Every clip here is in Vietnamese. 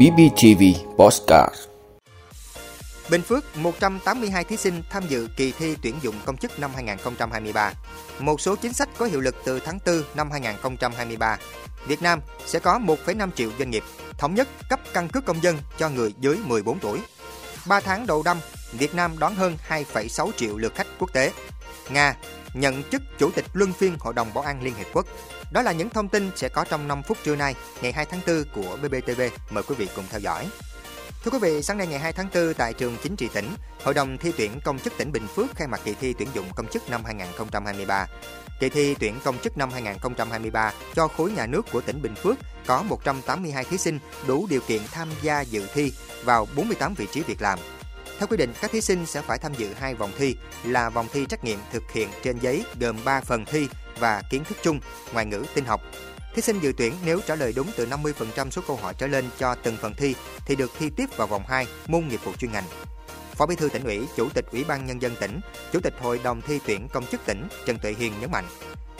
BBTV Postcard Bình Phước 182 thí sinh tham dự kỳ thi tuyển dụng công chức năm 2023. Một số chính sách có hiệu lực từ tháng 4 năm 2023. Việt Nam sẽ có 1,5 triệu doanh nghiệp thống nhất cấp căn cước công dân cho người dưới 14 tuổi. 3 tháng đầu năm, Việt Nam đón hơn 2,6 triệu lượt khách quốc tế. Nga nhận chức Chủ tịch Luân phiên Hội đồng Bảo an Liên Hiệp Quốc. Đó là những thông tin sẽ có trong 5 phút trưa nay, ngày 2 tháng 4 của BBTV. Mời quý vị cùng theo dõi. Thưa quý vị, sáng nay ngày 2 tháng 4 tại trường chính trị tỉnh, Hội đồng thi tuyển công chức tỉnh Bình Phước khai mạc kỳ thi tuyển dụng công chức năm 2023. Kỳ thi tuyển công chức năm 2023 cho khối nhà nước của tỉnh Bình Phước có 182 thí sinh đủ điều kiện tham gia dự thi vào 48 vị trí việc làm. Theo quy định, các thí sinh sẽ phải tham dự hai vòng thi là vòng thi trắc nghiệm thực hiện trên giấy gồm 3 phần thi và kiến thức chung, ngoại ngữ, tin học. Thí sinh dự tuyển nếu trả lời đúng từ 50% số câu hỏi trở lên cho từng phần thi thì được thi tiếp vào vòng 2 môn nghiệp vụ chuyên ngành. Phó Bí thư tỉnh ủy, Chủ tịch Ủy ban nhân dân tỉnh, Chủ tịch Hội đồng thi tuyển công chức tỉnh Trần Tuệ Hiền nhấn mạnh,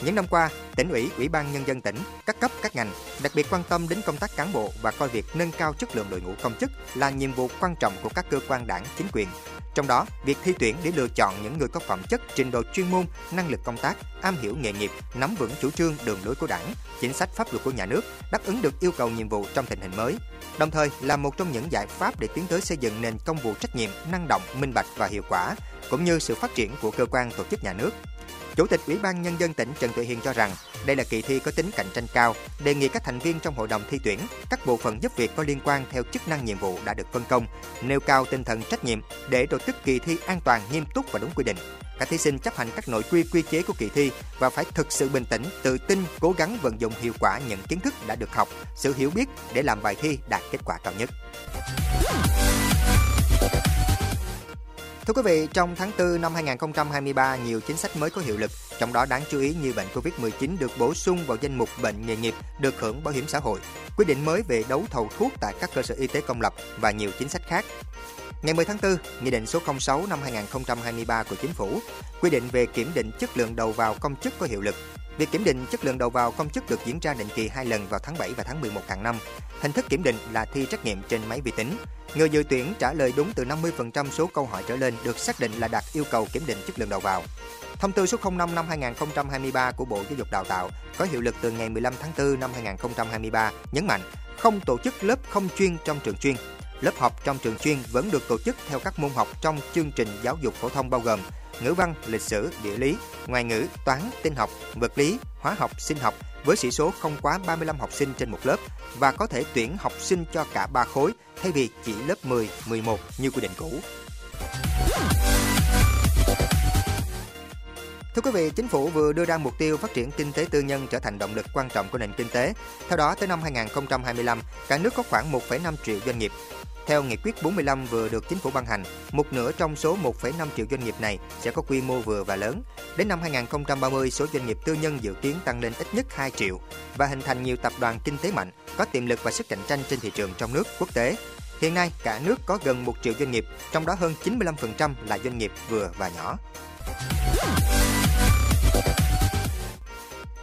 những năm qua, tỉnh ủy, ủy ban nhân dân tỉnh, các cấp các ngành đặc biệt quan tâm đến công tác cán bộ và coi việc nâng cao chất lượng đội ngũ công chức là nhiệm vụ quan trọng của các cơ quan đảng, chính quyền. Trong đó, việc thi tuyển để lựa chọn những người có phẩm chất, trình độ chuyên môn, năng lực công tác, am hiểu nghề nghiệp, nắm vững chủ trương, đường lối của Đảng, chính sách pháp luật của nhà nước, đáp ứng được yêu cầu nhiệm vụ trong tình hình mới. Đồng thời là một trong những giải pháp để tiến tới xây dựng nền công vụ trách nhiệm, năng động, minh bạch và hiệu quả, cũng như sự phát triển của cơ quan tổ chức nhà nước. Chủ tịch Ủy ban Nhân dân tỉnh Trần Tuệ Hiền cho rằng đây là kỳ thi có tính cạnh tranh cao, đề nghị các thành viên trong hội đồng thi tuyển, các bộ phận giúp việc có liên quan theo chức năng nhiệm vụ đã được phân công, nêu cao tinh thần trách nhiệm để tổ chức kỳ thi an toàn, nghiêm túc và đúng quy định. Các thí sinh chấp hành các nội quy quy chế của kỳ thi và phải thực sự bình tĩnh, tự tin, cố gắng vận dụng hiệu quả những kiến thức đã được học, sự hiểu biết để làm bài thi đạt kết quả cao nhất. Thưa quý vị, trong tháng 4 năm 2023, nhiều chính sách mới có hiệu lực, trong đó đáng chú ý như bệnh Covid-19 được bổ sung vào danh mục bệnh nghề nghiệp được hưởng bảo hiểm xã hội, quy định mới về đấu thầu thuốc tại các cơ sở y tế công lập và nhiều chính sách khác. Ngày 10 tháng 4, Nghị định số 06 năm 2023 của Chính phủ quy định về kiểm định chất lượng đầu vào công chức có hiệu lực. Việc kiểm định chất lượng đầu vào công chức được diễn ra định kỳ hai lần vào tháng 7 và tháng 11 hàng năm. Hình thức kiểm định là thi trắc nghiệm trên máy vi tính. Người dự tuyển trả lời đúng từ 50% số câu hỏi trở lên được xác định là đạt yêu cầu kiểm định chất lượng đầu vào. Thông tư số 05 năm 2023 của Bộ Giáo dục Đào tạo có hiệu lực từ ngày 15 tháng 4 năm 2023 nhấn mạnh không tổ chức lớp không chuyên trong trường chuyên. Lớp học trong trường chuyên vẫn được tổ chức theo các môn học trong chương trình giáo dục phổ thông bao gồm ngữ văn, lịch sử, địa lý, ngoại ngữ, toán, tin học, vật lý, hóa học, sinh học với sĩ số không quá 35 học sinh trên một lớp và có thể tuyển học sinh cho cả ba khối thay vì chỉ lớp 10, 11 như quy định cũ. Thưa quý vị, chính phủ vừa đưa ra mục tiêu phát triển kinh tế tư nhân trở thành động lực quan trọng của nền kinh tế. Theo đó, tới năm 2025, cả nước có khoảng 1,5 triệu doanh nghiệp. Theo nghị quyết 45 vừa được chính phủ ban hành, một nửa trong số 1,5 triệu doanh nghiệp này sẽ có quy mô vừa và lớn. Đến năm 2030, số doanh nghiệp tư nhân dự kiến tăng lên ít nhất 2 triệu và hình thành nhiều tập đoàn kinh tế mạnh, có tiềm lực và sức cạnh tranh trên thị trường trong nước, quốc tế. Hiện nay, cả nước có gần 1 triệu doanh nghiệp, trong đó hơn 95% là doanh nghiệp vừa và nhỏ.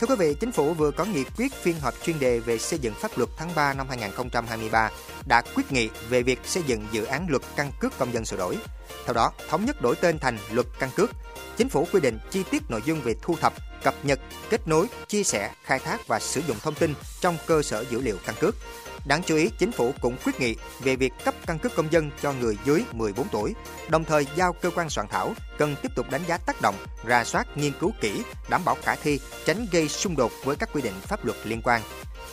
Thưa quý vị, Chính phủ vừa có nghị quyết phiên họp chuyên đề về xây dựng pháp luật tháng 3 năm 2023 đã quyết nghị về việc xây dựng dự án luật căn cước công dân sửa đổi. Theo đó, thống nhất đổi tên thành luật căn cước. Chính phủ quy định chi tiết nội dung về thu thập, cập nhật, kết nối, chia sẻ, khai thác và sử dụng thông tin trong cơ sở dữ liệu căn cước. Đáng chú ý, chính phủ cũng quyết nghị về việc cấp căn cước công dân cho người dưới 14 tuổi, đồng thời giao cơ quan soạn thảo cần tiếp tục đánh giá tác động, ra soát, nghiên cứu kỹ, đảm bảo khả thi, tránh gây xung đột với các quy định pháp luật liên quan.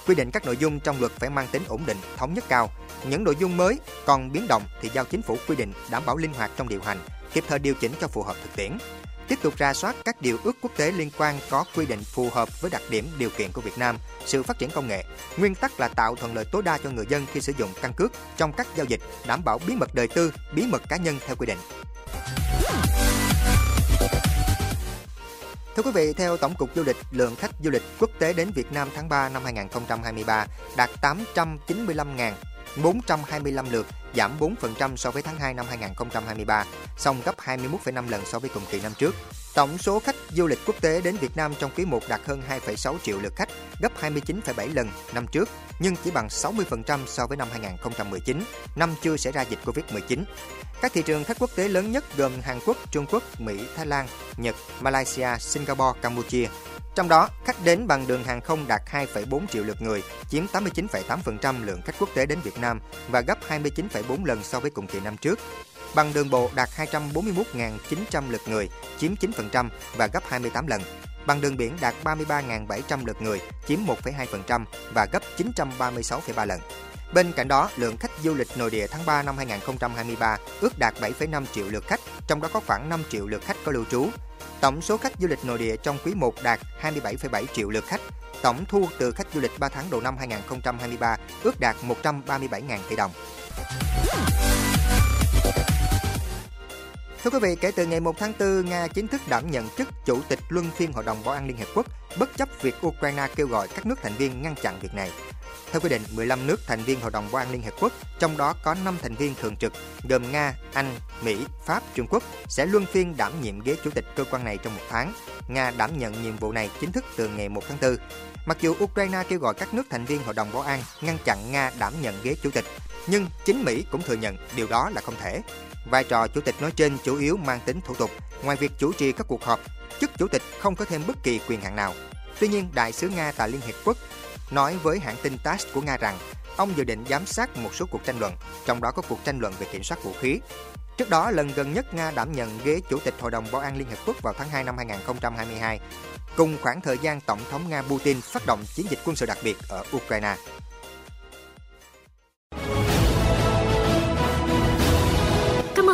Quy định các nội dung trong luật phải mang tính ổn định, thống nhất cao. Những nội dung mới còn biến động thì giao chính phủ quy định đảm bảo linh hoạt trong điều hành, kịp thời điều chỉnh cho phù hợp thực tiễn tiếp tục ra soát các điều ước quốc tế liên quan có quy định phù hợp với đặc điểm điều kiện của Việt Nam, sự phát triển công nghệ. Nguyên tắc là tạo thuận lợi tối đa cho người dân khi sử dụng căn cước trong các giao dịch, đảm bảo bí mật đời tư, bí mật cá nhân theo quy định. Thưa quý vị, theo Tổng cục Du lịch, lượng khách du lịch quốc tế đến Việt Nam tháng 3 năm 2023 đạt 895.000 425 lượt, giảm 4% so với tháng 2 năm 2023, song gấp 21,5 lần so với cùng kỳ năm trước. Tổng số khách du lịch quốc tế đến Việt Nam trong quý 1 đạt hơn 2,6 triệu lượt khách, gấp 29,7 lần năm trước, nhưng chỉ bằng 60% so với năm 2019, năm chưa xảy ra dịch Covid-19. Các thị trường khách quốc tế lớn nhất gồm Hàn Quốc, Trung Quốc, Mỹ, Thái Lan, Nhật, Malaysia, Singapore, Campuchia. Trong đó, khách đến bằng đường hàng không đạt 2,4 triệu lượt người, chiếm 89,8% lượng khách quốc tế đến Việt Nam và gấp 29,4 lần so với cùng kỳ năm trước. Bằng đường bộ đạt 241.900 lượt người, chiếm 9% và gấp 28 lần. Bằng đường biển đạt 33.700 lượt người, chiếm 1,2% và gấp 936,3 lần. Bên cạnh đó, lượng khách du lịch nội địa tháng 3 năm 2023 ước đạt 7,5 triệu lượt khách, trong đó có khoảng 5 triệu lượt khách có lưu trú. Tổng số khách du lịch nội địa trong quý 1 đạt 27,7 triệu lượt khách. Tổng thu từ khách du lịch 3 tháng đầu năm 2023 ước đạt 137.000 tỷ đồng. Thưa quý vị, kể từ ngày 1 tháng 4, Nga chính thức đảm nhận chức Chủ tịch Luân phiên Hội đồng Bảo an Liên Hợp Quốc, bất chấp việc Ukraine kêu gọi các nước thành viên ngăn chặn việc này. Theo quy định, 15 nước thành viên Hội đồng Bảo an Liên Hợp Quốc, trong đó có 5 thành viên thường trực gồm Nga, Anh, Mỹ, Pháp, Trung Quốc sẽ luân phiên đảm nhiệm ghế chủ tịch cơ quan này trong một tháng. Nga đảm nhận nhiệm vụ này chính thức từ ngày 1 tháng 4. Mặc dù Ukraine kêu gọi các nước thành viên Hội đồng Bảo an ngăn chặn Nga đảm nhận ghế chủ tịch, nhưng chính Mỹ cũng thừa nhận điều đó là không thể. Vai trò chủ tịch nói trên chủ yếu mang tính thủ tục, ngoài việc chủ trì các cuộc họp, chức chủ tịch không có thêm bất kỳ quyền hạn nào. Tuy nhiên, đại sứ Nga tại Liên Hiệp Quốc nói với hãng tin TASS của Nga rằng ông dự định giám sát một số cuộc tranh luận, trong đó có cuộc tranh luận về kiểm soát vũ khí. Trước đó, lần gần nhất Nga đảm nhận ghế Chủ tịch Hội đồng Bảo an Liên Hợp Quốc vào tháng 2 năm 2022, cùng khoảng thời gian Tổng thống Nga Putin phát động chiến dịch quân sự đặc biệt ở Ukraine.